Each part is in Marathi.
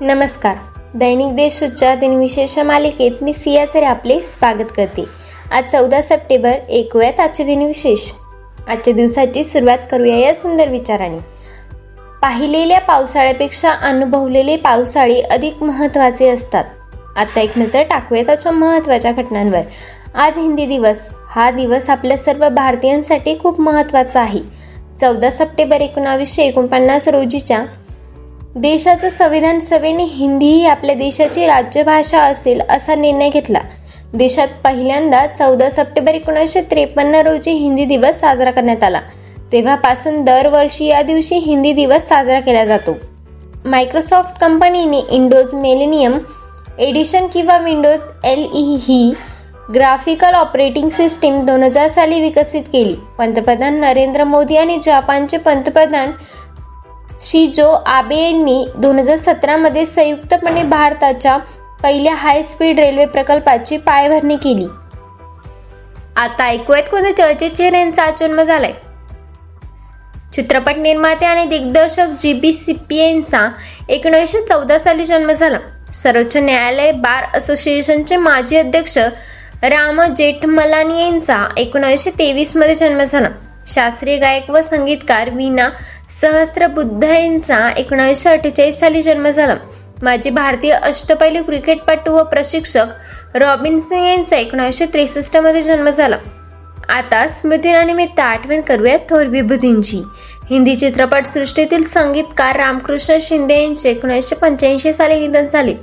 नमस्कार. दैनिक देशच्या दिनविशेष मालिकेत मी सिया सरे आपले स्वागत करते. आज चौदा सप्टेंबर ऐकूयात आजचे दिनविशेष. आजच्या दिवसाची सुरुवात करूया या सुंदर विचाराने. पाहिलेल्या पावसाळ्यापेक्षा अनुभवलेले पावसाळे अधिक महत्त्वाचे असतात. आता एक नजर टाकूया त्याच्या महत्त्वाच्या घटनांवर. आज हिंदी दिवस. हा दिवस आपल्या सर्व भारतीयांसाठी खूप महत्त्वाचा आहे. चौदा सप्टेंबर एकोणावीसशे एकोणपन्नास रोजीच्या देशाचं संविधान सभेने हिंदी ही आपल्या देशाची राज्यभाषा असेल असा निर्णय घेतला. देशात पहिल्यांदा चौदा सप्टेंबर एकोणीसशे त्रेपन्न रोजी हिंदी दिवस साजरा करण्यात आला. तेव्हापासून दरवर्षी या दिवशी हिंदी दिवस साजरा केला जातो. मायक्रोसॉफ्ट कंपनीने इंडोज मेलेनियम एडिशन किंवा विंडोज एल ई ही ग्राफिकल ऑपरेटिंग सिस्टीम दोन हजार साली विकसित केली. पंतप्रधान नरेंद्र मोदी आणि जपानचे पंतप्रधान शिजो आबे यांनी दोन हजार सतरामध्ये संयुक्तपणे भारताच्या पहिल्या हाय स्पीड रेल्वे प्रकल्पाची पायभरणी केली. आता ऐकूयात कोणत्या चर्चेत चेहऱ्यांचा जन्म झालाय? चित्रपट निर्माते आणि दिग्दर्शक जी बी यांचा एकोणीसशे चौदा साली जन्म झाला. सर्वोच्च न्यायालय बार असोसिएशनचे माजी अध्यक्ष राम जेठमलानी यांचा एकोणीसशे तेवीसमध्ये जन्म झाला. शास्त्रीय गायक व संगीतकार वीणा सहस्रबुद्ध यांचा एकोणीसशे अठ्ठेचाळीस साली जन्म झाला. माजी भारतीय अष्टपैलू क्रिकेटपटू व प्रशिक्षक रॉबिन सिंग यांचा एकोणीसशे त्रेसष्टमध्ये जन्म झाला. आता स्मृतीनानिमित्त आठवण करूयात थोर विभूतींची. हिंदी चित्रपटसृष्टीतील संगीतकार रामकृष्ण शिंदे यांचे एकोणीसशे पंच्याऐंशी साली निधन झाले.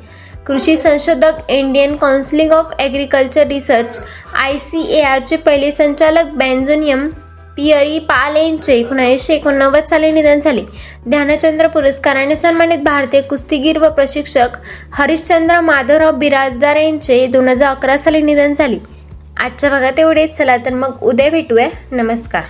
कृषी संशोधक Indian council of agriculture research I C A आरचे पहिले संचालक बॅन्झोनियम पियरी पाल यांचे एकोणीसशे एकोणनव्वद साली निधन झाले. ध्यानचंद्र पुरस्काराने सन्मानित भारतीय कुस्तीगीर व प्रशिक्षक हरिश्चंद्र माधवराव बिराजदार यांचे दोन हजार अकरा साली निधन झाले. आजच्या भागात एवढेच. चला तर मग उद्या भेटूया. नमस्कार.